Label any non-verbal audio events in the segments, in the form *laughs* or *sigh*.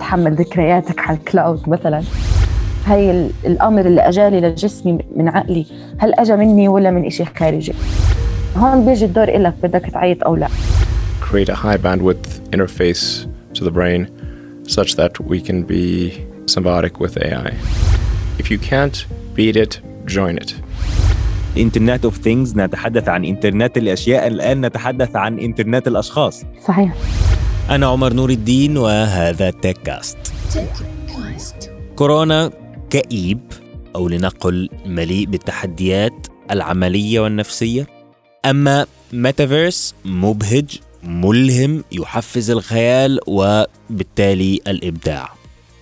تحمل ذكرياتك على الكلاود مثلا. هي ال- الأمر اللي اجالي لجسمي من عقلي. هل اجى مني ولا من إشي خارجي؟ هون بيجي الدور إلك بدك تعيط أو لا. Create a high bandwidth interface to the brain such that we can be symbiotic with AI. If you can't beat it, join it. Internet of Things نتحدث عن انترنت الأشياء الآن نتحدث عن انترنت الأشخاص. صحيح. أنا عمر نور الدين وهذا Tech Cast كورونا كئيب أو لنقل مليء بالتحديات العملية والنفسية. أما ميتافيرس مبهج ملهم يحفز الخيال وبالتالي الإبداع.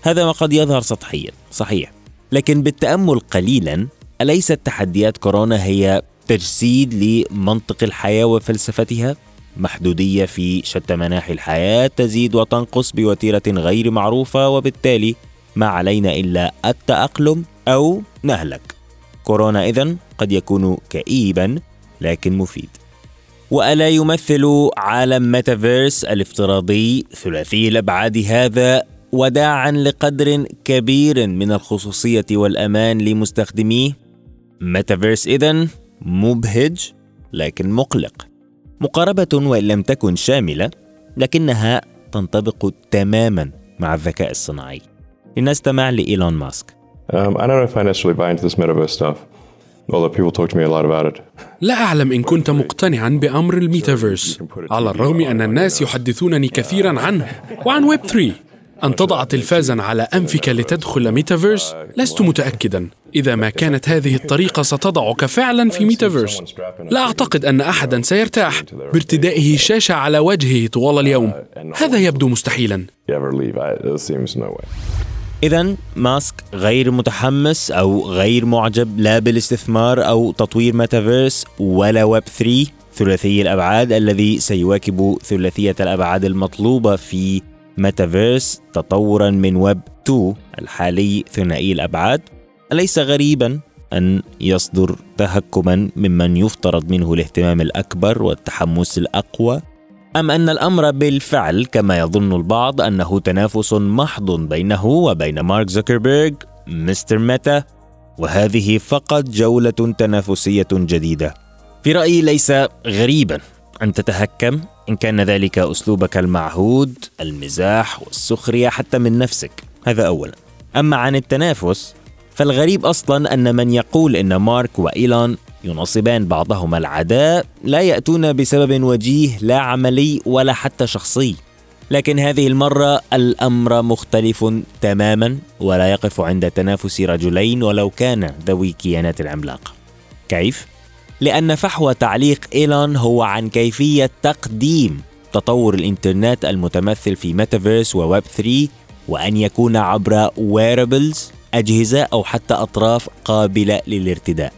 هذا ما قد يظهر سطحيا صحيح. لكن بالتأمل قليلا أليست تحديات كورونا هي تجسيد لمنطق الحياة وفلسفتها؟ محدودية في شتى مناحي الحياة تزيد وتنقص بوتيرة غير معروفة وبالتالي ما علينا إلا التأقلم أو نهلك. كورونا إذن قد يكون كئيبا لكن مفيد. وألا يمثل عالم ميتافيرس الافتراضي ثلاثي الأبعاد هذا وداعا لقدر كبير من الخصوصية والأمان لمستخدميه. ميتافيرس إذن مبهج لكن مقلق. مقاربة وإن لم تكن شاملة لكنها تنطبق تماما مع الذكاء الصناعي. لنستمع لإيلون ماسك. Um, I don't know if I necessarily buy into this metaverse stuff, although people talk to me a lot about it. لا أعلم إن كنت مقتنعا بأمر الميتافيرس. على الرغم أن الناس يحدثونني كثيرا عنه وعن ويب 3 أن تضع تلفازا على أنفك لتدخل ميتافيرس لست متأكدا. إذا ما كانت هذه الطريقة ستضعك فعلا في ميتافيرس. لا أعتقد أن أحدا سيرتاح. بارتدائه شاشة على وجهه طوال اليوم. هذا يبدو مستحيلا. إذا ماسك غير متحمس أو غير معجب لا بالاستثمار أو تطوير ميتافيرس ولا ويب 3 ثلاثي الأبعاد الذي سيواكب ثلاثية الأبعاد المطلوبة في ميتافيرس تطورا من ويب 2 الحالي ثنائي الأبعاد. أليس غريبا أن يصدر تهكما ممن يفترض منه الاهتمام الأكبر والتحمس الأقوى؟ أم أن الأمر بالفعل كما يظن البعض أنه تنافس محض بينه وبين مارك زوكربيرج مستر ميتا؟ وهذه فقط جولة تنافسية جديدة. في رأيي ليس غريبا أن تتهكم إن كان ذلك أسلوبك المعهود المزاح والسخرية حتى من نفسك. هذا أولا. أما عن التنافس فالغريب أصلا أن من يقول إن مارك وإيلون ينصبان بعضهما العداء لا يأتون بسبب وجيه لا عملي ولا حتى شخصي لكن هذه المرة الأمر مختلف تماما ولا يقف عند تنافس رجلين ولو كان ذوي كيانات العملاقة كيف؟ لأن فحوى تعليق إيلون هو عن كيفية تقديم تطور الإنترنت المتمثل في ميتافيرس وويب 3 وأن يكون عبر wearables أجهزة أو حتى أطراف قابلة للارتداء.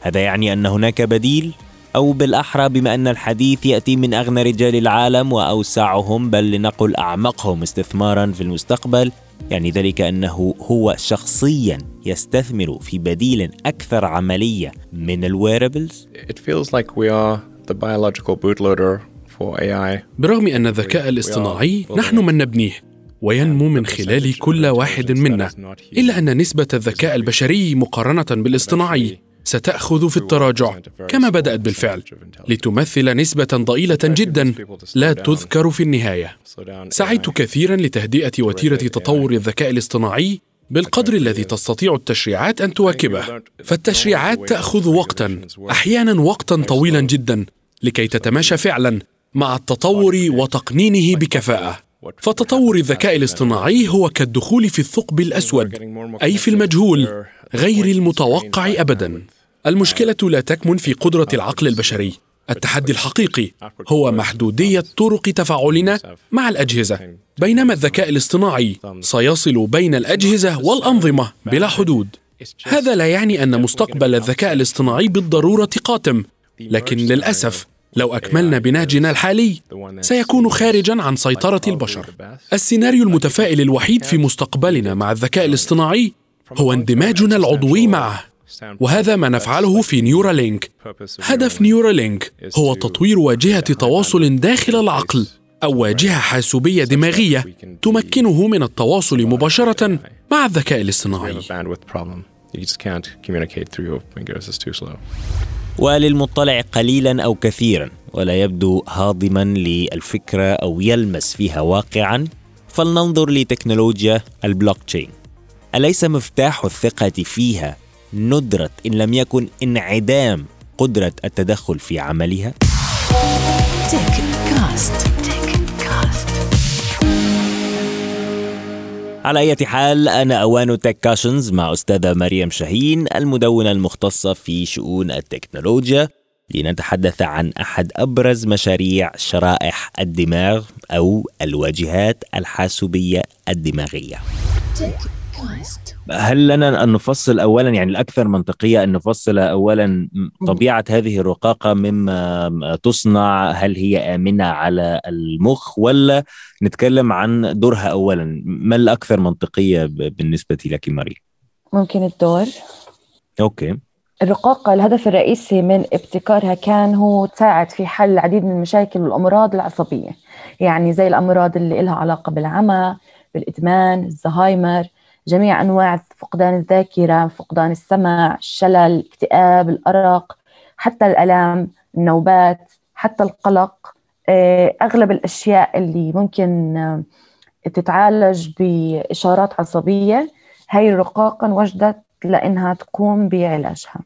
هذا يعني أن هناك بديل أو بالأحرى بما أن الحديث يأتي من أغنى رجال العالم وأوسعهم بل لنقل أعمقهم استثمارا في المستقبل. يعني ذلك أنه هو شخصيا يستثمر في بديل أكثر عملية من الويربلز It feels like we are the biological bootloader for AI. برغم أن الذكاء الاصطناعي نحن من نبنيه. وينمو من خلال كل واحد منا. إلا أن نسبة الذكاء البشري مقارنة بالاصطناعي ستأخذ في التراجع كما بدأت بالفعل لتمثل نسبة ضئيلة جدا لا تذكر في النهاية. سعيت كثيرا لتهدئة وتيرة تطور الذكاء الاصطناعي بالقدر الذي تستطيع التشريعات أن تواكبه. فالتشريعات تأخذ وقتا أحيانا وقتا طويلا جدا لكي تتماشى فعلا مع التطور وتقنينه بكفاءة. فتطور الذكاء الاصطناعي هو كالدخول في الثقب الأسود أي في المجهول غير المتوقع ابدا. المشكلة لا تكمن في قدرة العقل البشري. التحدي الحقيقي هو محدودية طرق تفاعلنا مع الأجهزة. بينما الذكاء الاصطناعي سيصل بين الأجهزة والأنظمة بلا حدود. هذا لا يعني أن مستقبل الذكاء الاصطناعي بالضرورة قاتم لكن للأسف لو أكملنا بنهجنا الحالي سيكون خارجا عن سيطرة البشر. السيناريو المتفائل الوحيد في مستقبلنا مع الذكاء الاصطناعي هو اندماجنا العضوي معه وهذا ما نفعله في نيورالينك هدف نيورالينك هو تطوير واجهة تواصل داخل العقل أو واجهة حاسوبية دماغية تمكنه من التواصل مباشرة مع الذكاء الاصطناعي. وللمطلع قليلا أو كثيرا ولا يبدو هاضما للفكرة أو يلمس فيها واقعا. فلننظر لتكنولوجيا البلوك تشين أليس مفتاح الثقة فيها ندرة إن لم يكن انعدام قدرة التدخل في عملها؟ Tech Cast على أي حال آن أوان تك كاشنز مع أستاذة مريم شاهين المدونة المختصة في شؤون التكنولوجيا لنتحدث عن أحد أبرز مشاريع شرائح الدماغ أو الواجهات الحاسوبية الدماغية. هل لنا أن نفصل أولا يعني الأكثر منطقية أن نفصل أولا طبيعة هذه الرقاقة مما تصنع؟ هل هي آمنة على المخ؟ ولا نتكلم عن دورها أولا؟ ما الأكثر منطقية بالنسبة لك مريم ممكن الدور. أوكي. الرقاقة الهدف الرئيسي من ابتكارها كان هو تساعد في حل العديد من المشاكل والأمراض العصبية. يعني زي الأمراض اللي لها علاقة بالعمى بالإدمان الزهايمر. جميع أنواع فقدان الذاكرة فقدان السمع الشلل الاكتئاب الأرق حتى الألام النوبات حتى القلق. آه، أغلب الأشياء اللي ممكن آه، تتعالج بإشارات عصبية هاي الرقاقة انوجدت لأنها تقوم بعلاجها.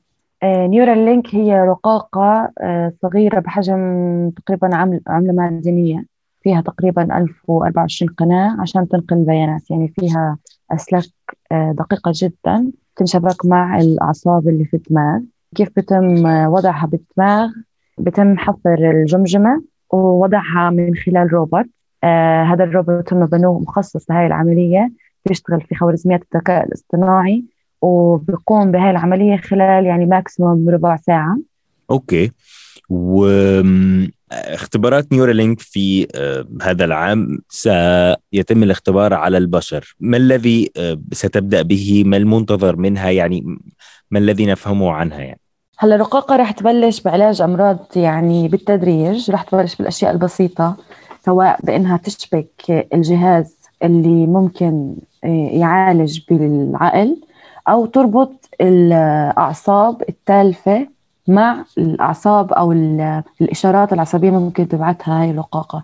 نيورال لينك هي رقاقة آه، صغيرة بحجم تقريبا عملة معدنية فيها تقريبا 1024 قناة عشان تنقل البيانات. يعني فيها أسلاك آه، دقيقة جدا. تنشبك مع الأعصاب اللي في الدماغ. كيف بتم وضعها بالدماغ؟ بتم حفر الجمجمة ووضعها من خلال روبوت. آه هذا الروبوت تم بنوه مخصص لهي العملية. بيشتغل في خوارزميات الذكاء الاصطناعي وبيقوم بهاي العملية خلال يعني maximum ربع ساعة. okay. و اختبارات نيورالينك في آه، هذا العام سيتم الاختبار على البشر. ما الذي آه، ستبدأ به؟ ما المنتظر منها؟ يعني ما الذي نفهمه عنها يعني؟ هلا الرقاقة رح تبلش بعلاج أمراض يعني بالتدريج رح تبلش بالأشياء البسيطة سواء بأنها تشبك الجهاز اللي ممكن آه، يعالج بالعقل أو تربط الأعصاب التالفة مع الأعصاب أو الإشارات العصبية ممكن تبعتها هاي الرقاقه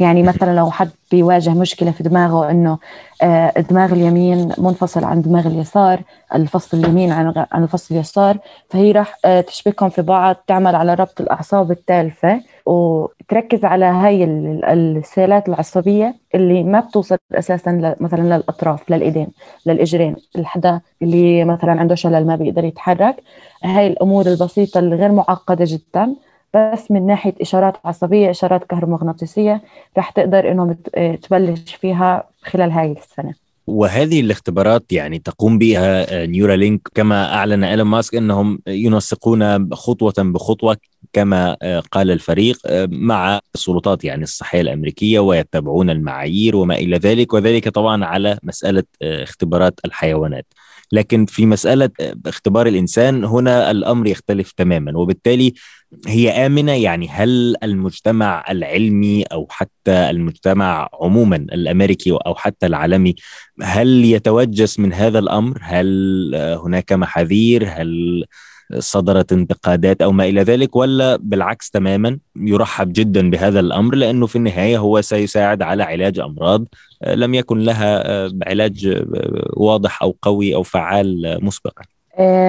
يعني مثلا لو حد بيواجه مشكلة في دماغه إنه آه، الدماغ اليمين منفصل عن دماغ اليسار الفصل اليمين عن عن الفصل اليسار فهي راح آه، تشبكهم في بعض تعمل على ربط الأعصاب التالفة. وتركز على هاي السيلات العصبية اللي ما بتوصل أساسا مثلا للأطراف للإيدين للإجرين الحدا اللي مثلا عنده شلل ما بيقدر يتحرك. هاي الأمور البسيطة الغير معقدة جدا بس من ناحية إشارات عصبية إشارات كهرومغناطيسية رح تقدر إنه تبلش فيها خلال هاي السنة. وهذه الاختبارات يعني تقوم بها نيورالينك كما أعلن إيلون ماسك إنهم ينسقون خطوة بخطوة كما قال الفريق مع السلطات يعني الصحية الأمريكية ويتبعون المعايير وما إلى ذلك وذلك طبعا على مسألة اختبارات الحيوانات. لكن في مسألة اختبار الإنسان هنا الأمر يختلف تماما وبالتالي هي آمنة يعني هل المجتمع العلمي أو حتى المجتمع عموما الأمريكي أو حتى العالمي هل يتوجس من هذا الأمر؟ هل هناك محاذير؟ هل صدرت انتقادات أو ما إلى ذلك ولا بالعكس تماما يرحب جدا بهذا الأمر لأنه في النهاية هو سيساعد على علاج أمراض لم يكن لها علاج واضح أو قوي أو فعال مسبقا.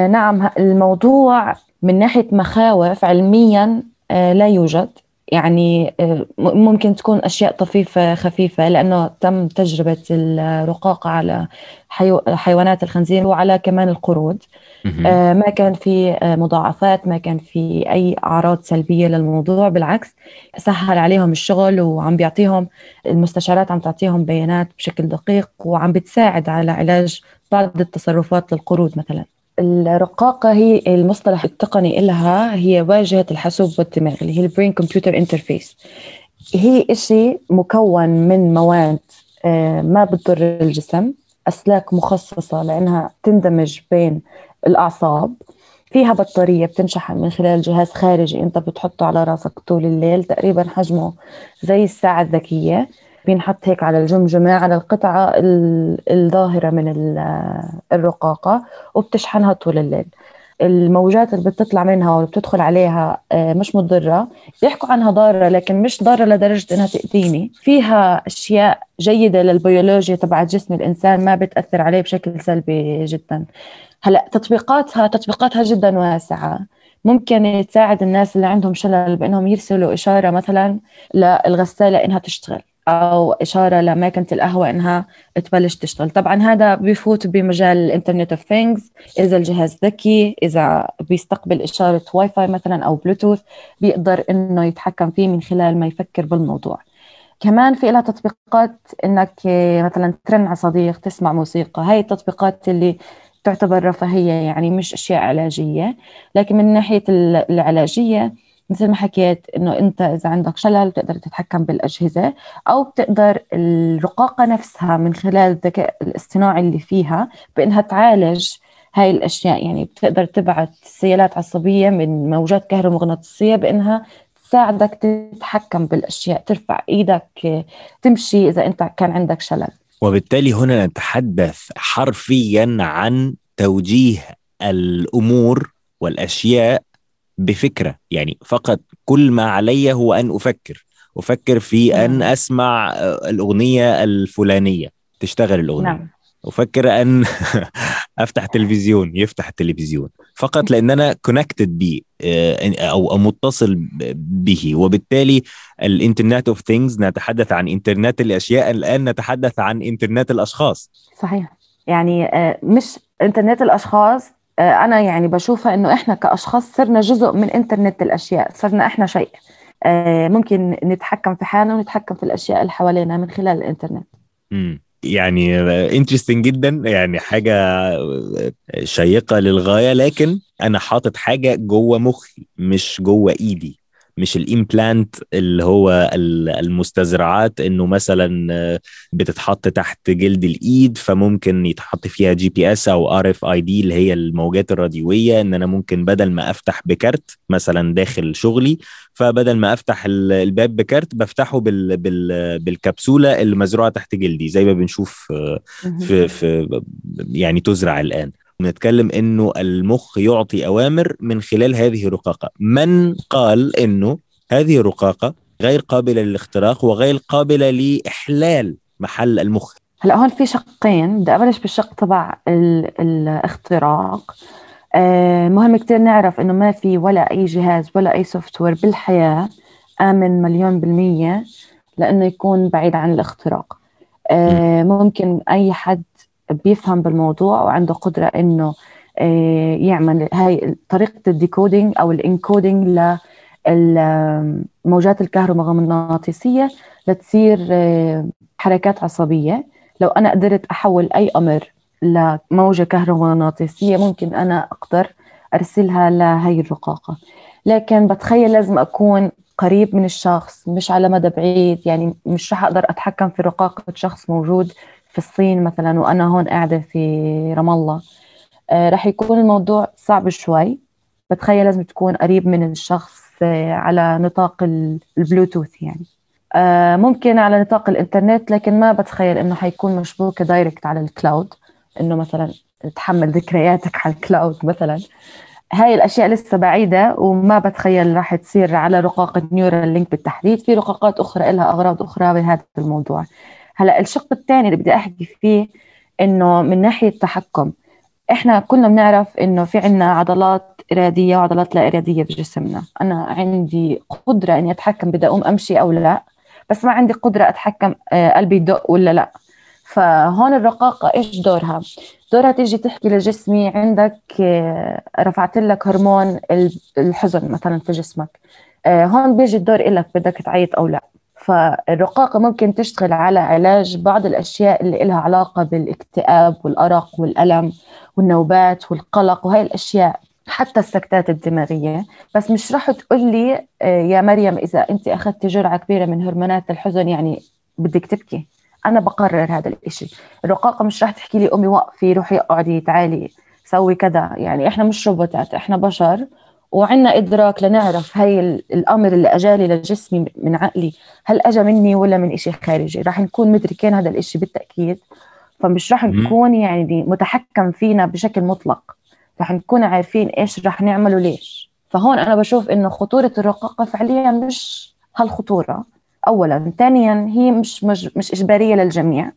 نعم الموضوع من ناحية مخاوف علميا لا يوجد يعني آه، ممكن تكون أشياء طفيفة خفيفة لأنه تم تجربة الرقاقة على حيوانات الخنزير وعلى كمان القرود. آه، ما كان في آه، مضاعفات ما كان في أي أعراض سلبية للموضوع بالعكس سهل عليهم الشغل وعم بيعطيهم المستشعرات عم تعطيهم بيانات بشكل دقيق وعم بتساعد على علاج بعض التصرفات للقرود مثلا. الرقاقة هي المصطلح التقني لها هي واجهة الحاسوب والدماغ اللي هي ال brain computer interface هي إشي مكون من مواد آه، ما بتضر الجسم أسلاك مخصصة لأنها تندمج بين الأعصاب. فيها بطارية بتنشحن من خلال جهاز خارجي أنت بتحطه على راسك طول الليل تقريبا حجمه زي الساعة الذكية. بينحط هيك على الجمجمة على القطعة الظاهرة من الرقاقة وبتشحنها طول الليل. الموجات اللي بتطلع منها واللي بتدخل عليها آه، مش مضرة. بيحكوا عنها ضارة لكن مش ضارة لدرجة إنها تأذيني. فيها أشياء جيدة للبيولوجيا تبع جسم الإنسان ما بتأثر عليه بشكل سلبي جدا. هلأ تطبيقاتها تطبيقاتها جدا واسعة. ممكن تساعد الناس اللي عندهم شلل بإنهم يرسلوا إشارة مثلا للغسالة إنها تشتغل. أو إشارة لماكينه القهوة إنها تبلش تشتغل. طبعا هذا بفوت بمجال ال internet of things إذا الجهاز ذكي إذا بيستقبل إشارة واي فاي مثلا أو بلوتوث بيقدر إنه يتحكم فيه من خلال ما يفكر بالموضوع. كمان في لها تطبيقات إنك مثلا ترن على صديق تسمع موسيقى. هاي التطبيقات اللي تعتبر رفاهية يعني مش أشياء علاجية. لكن من ناحية العلاجية مثل ما حكيت إنه أنت إذا عندك شلل بتقدر تتحكم بالأجهزة أو بتقدر الرقاقة نفسها من خلال الذكاء الاصطناعي اللي فيها بإنها تعالج هاي الأشياء. يعني بتقدر تبعت سيالات عصبية من موجات كهرومغناطيسية بإنها تساعدك تتحكم بالأشياء ترفع إيدك تمشي إذا أنت كان عندك شلل وبالتالي هنا نتحدث حرفيا عن توجيه الأمور والأشياء بفكرة. يعني فقط كل ما علي هو أن أفكر. أفكر في أن نعم. أسمع الأغنية الفلانية. تشتغل الأغنية. نعم. أفكر أن *laughs* أفتح تلفزيون. يفتح التلفزيون فقط لأن أنا connected بيه أو متصل به. وبالتالي ال internet of things نتحدث عن انترنت الأشياء الآن نتحدث عن انترنت الأشخاص. صحيح. يعني آه، مش انترنت الأشخاص آه، أنا يعني بشوفها إنه إحنا كأشخاص صرنا جزء من إنترنت الأشياء صرنا إحنا شيء. آه، ممكن نتحكم في حالنا ونتحكم في الأشياء اللي حوالينا من خلال الإنترنت. امم يعني interesting جدا يعني حاجة شيقة للغاية لكن أنا حاطط حاجة جوه مخي مش جوه إيدي. مش ال implant اللي هو المستزرعات إنه مثلا بتتحط تحت جلد الإيد فممكن يتحط فيها GPS أو RFID اللي هي الموجات الراديوية إن أنا ممكن بدل ما أفتح ب card مثلا داخل شغلي فبدل ما أفتح الباب ب card بفتحه بال بال بالكبسولة اللي مزروعه تحت جلدي زي ما بنشوف في في يعني تزرع الآن. ونتكلم إنه المخ يعطي أوامر من خلال هذه الرقاقة. من قال إنه هذه الرقاقة غير قابلة للاختراق وغير قابلة لإحلال محل المخ. هلا هون في شقين بدي أبلش بالشق تبع الاختراق. آه مهم كتير نعرف إنه ما في ولا أي جهاز ولا أي software بالحياة آمن مليون بالمية لأنه يكون بعيد عن الاختراق. آه ممكن أي حد بيفهم بالموضوع وعنده قدرة إنه آه، يعمل هاي طريقة ال decoding أو ال encoding للموجات الكهرومغناطيسية لتصير آه، حركات عصبية. لو أنا قدرت أحول أي أمر لموجة كهرومغناطيسية ممكن أنا أقدر أرسلها لهي الرقاقة. لكن بتخيل لازم أكون قريب من الشخص مش على مدى بعيد يعني مش رح أقدر أتحكم في رقاقة شخص موجود في الصين مثلا وأنا هون قاعدة في رام الله. آه، رح يكون الموضوع صعب شوي. بتخيل لازم تكون قريب من الشخص آه، على نطاق البلوتوث يعني. آه، ممكن على نطاق الإنترنت لكن ما بتخيل إنه حيكون مشبوكه direct على ال cloud. إنه مثلا تحمل ذكرياتك على ال cloud مثلا. هاي الأشياء لسه بعيدة وما بتخيل راح تصير على رقاقه Neuralink بالتحديد. في رقاقات أخرى لها أغراض أخرى بهذا الموضوع. هلا الشق الثاني اللي بدي أحكي فيه إنه من ناحية التحكم إحنا كلنا بنعرف إنه في عنا عضلات إرادية وعضلات لا إرادية في جسمنا. أنا عندي قدرة إني أتحكم بدي أقوم أمشي أو لا بس ما عندي قدرة أتحكم آه، قلبي يدق ولا لا. فهون الرقاقة إيش دورها؟ دورها تيجي تحكي لجسمي عندك آه، رفعت لك هرمون الحزن مثلا في جسمك آه، هون بيجي الدور لك بدك تعيط أو لا. فالرقاقة ممكن تشتغل على علاج بعض الأشياء اللي إلها علاقة بالاكتئاب والأرق والألم والنوبات والقلق وهي الأشياء حتى السكتات الدماغية. بس مش رح تقول لي آه، يا مريم إذا أنت أخذتي جرعة كبيرة من هرمونات الحزن يعني بدك تبكي. أنا بقرر هذا الإشي. الرقاقة مش رح تحكي لي أمي وقفي روحي اقعدي تعالي سوي كذا. يعني إحنا مش روبوتات إحنا بشر. وعندنا إدراك لنعرف هاي الأمر اللي أجالي لجسمي من عقلي. هل أجا مني ولا من إشي خارجي؟ رح نكون مدركين هذا الإشي بالتأكيد. فمش رح نكون يعني متحكم فينا بشكل مطلق. رح نكون عارفين إيش رح نعمل وليش فهون أنا بشوف إنه خطورة الرقاقة فعليا مش هالخطورة. أولا. ثانيا هي مش مش, مش إجبارية للجميع.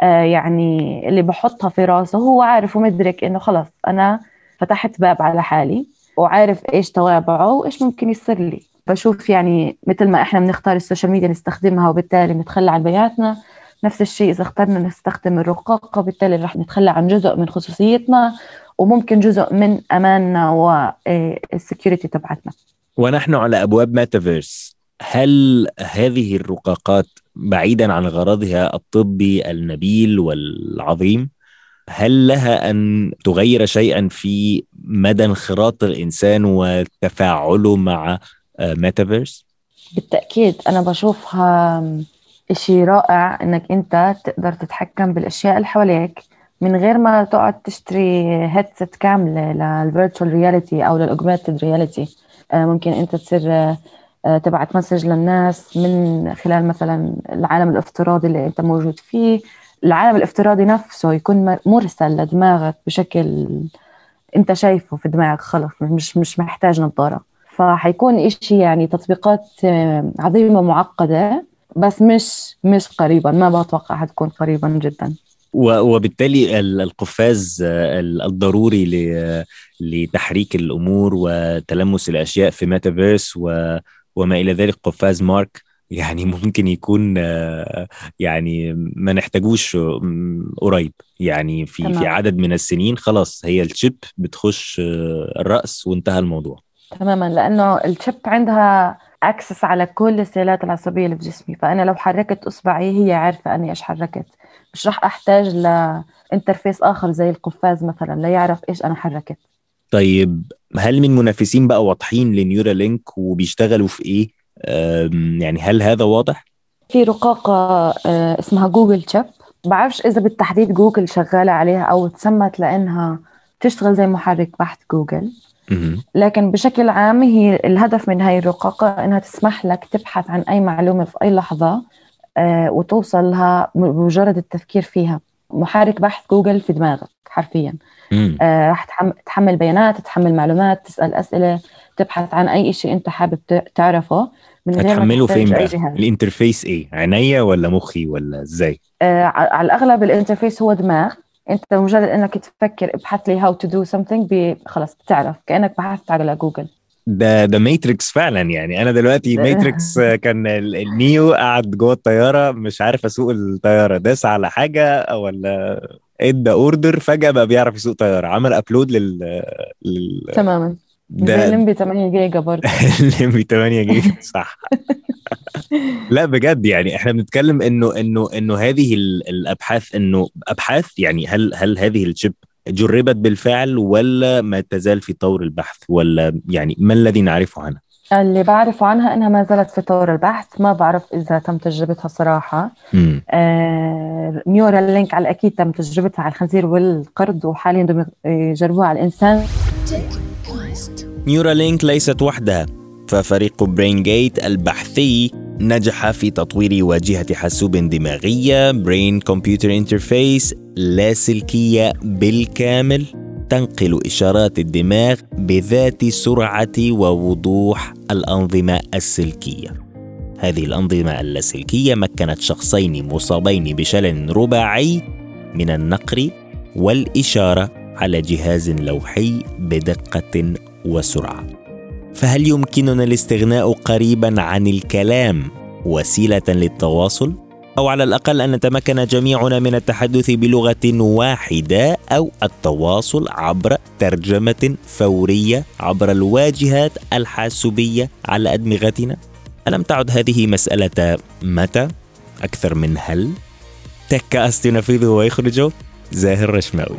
آه يعني اللي بحطها في راسه هو عارف ومدرك إنه خلص أنا فتحت باب على حالي. وعارف إيش توابعه وإيش ممكن يصير لي. بشوف يعني مثل ما إحنا بنختار ال social media نستخدمها وبالتالي نتخلى عن بياناتنا نفس الشيء إذا اخترنا نستخدم الرقاقه بالتالي رح نتخلى عن جزء من خصوصيتنا وممكن جزء من أماننا وال security تبعتنا. ونحن على أبواب ميتافيرس هل هذه الرقاقات بعيدا عن غرضها الطبي النبيل والعظيم؟ هل لها أن تغير شيئا في مدى انخراط الإنسان وتفاعله مع ميتافيرس؟ آه، بالتأكيد. أنا بشوفها شيء رائع إنك أنت تقدر تتحكم بالأشياء اللي حواليك من غير ما تقعد تشتري headset كاملة لل virtual reality أو لل augmented reality آه، ممكن أنت تصير آه، تبعت message للناس من خلال مثلا العالم الافتراضي اللي أنت موجود فيه. العالم الافتراضي نفسه يكون مرسل لدماغك بشكل انت شايفه في دماغك خلص مش مش محتاج نظارة. فحيكون إشي يعني تطبيقات عظيمة معقدة بس مش مش قريبا ما بتوقع حتكون قريبا جدا. وبالتالي القفاز الضروري لتحريك الأمور وتلمس الأشياء في ميتافيرس وما إلى ذلك قفاز مارك. يعني ممكن يكون يعني ما نحتاجوش قريب. يعني في تمام. في عدد من السنين خلاص هي ال chip بتخش الرأس وانتهى الموضوع. تماما لأنه ال chip عندها access على كل السيالات العصبية اللي في جسمي. فأنا لو حركت إصبعي هي عارفة أني إيش حركت. مش راح أحتاج ل interface آخر زي القفاز مثلا ليعرف إيش أنا حركت. طيب هل من منافسين بقى واضحين ل Neuralink وبيشتغلوا في إيه؟ يعني هل هذا واضح؟ في رقاقة آه، اسمها Google Chip بعرفش إذا بالتحديد جوجل شغالة عليها أو تسمت لأنها تشتغل زي محرك بحث جوجل. لكن بشكل عام هي الهدف من هاي الرقاقة إنها تسمح لك تبحث عن أي معلومة في أي لحظة آه، وتوصل لها بمجرد التفكير فيها. محرك بحث جوجل في دماغك حرفيا. آه، راح تحمل بيانات تحمل معلومات تسأل أسئلة تبحث عن أي شيء أنت حابب تعرفه. من غير هتحمله فين بقى؟ ال interface إيه؟ عينيا ولا مخي ولا إزاي؟ آه على الأغلب ال interface هو دماغ. أنت مجرد إنك تفكر ابحث لي how to do something خلص بتعرف كأنك بحثت على جوجل. ده ده Matrix فعلا يعني. أنا دلوقتي Matrix *laughs* كان ال Neo قاعد جوه الطيارة مش عارف أسوق الطيارة. داس على حاجة ولا إدى order فجأة بقى بيعرف يسوق طيارة. عمل upload لل, لل... تماما. ده لمبي 8 جيجا برضه. *laughs* لمبي 8 جيجا صح. لا بجد يعني إحنا بنتكلم إنه إنه إنه هذه الأبحاث إنه أبحاث يعني هل هل هذه ال chip جربت بالفعل ولا ما تزال في طور البحث؟ ولا يعني ما الذي نعرفه عنها؟ اللي بعرفه عنها إنها ما زالت في طور البحث ما بعرف إذا تم تجربتها صراحة. آه Neuralink على الأكيد تم تجربتها على الخنزير والقرد وحاليا بدهم يجربوها على الإنسان. Neuralink ليست وحدها ففريق BrainGate البحثي نجح في تطوير واجهة حاسوب دماغية brain computer interface لاسلكية بالكامل تنقل إشارات الدماغ بذات سرعة ووضوح الأنظمة السلكية. هذه الأنظمة اللاسلكية مكنت شخصين مصابين بشلل رباعي من النقر والإشارة على جهاز لوحي بدقة وسرعة فهل يمكننا الاستغناء قريبا عن الكلام وسيلة للتواصل؟ أو على الأقل أن نتمكن جميعنا من التحدث بلغة واحدة أو التواصل عبر ترجمة فورية عبر الواجهات الحاسوبية على أدمغتنا؟ ألم تعد هذه مسألة متى أكثر من هل؟ تكاست ينفذه ويخرجه زاهر رشماوي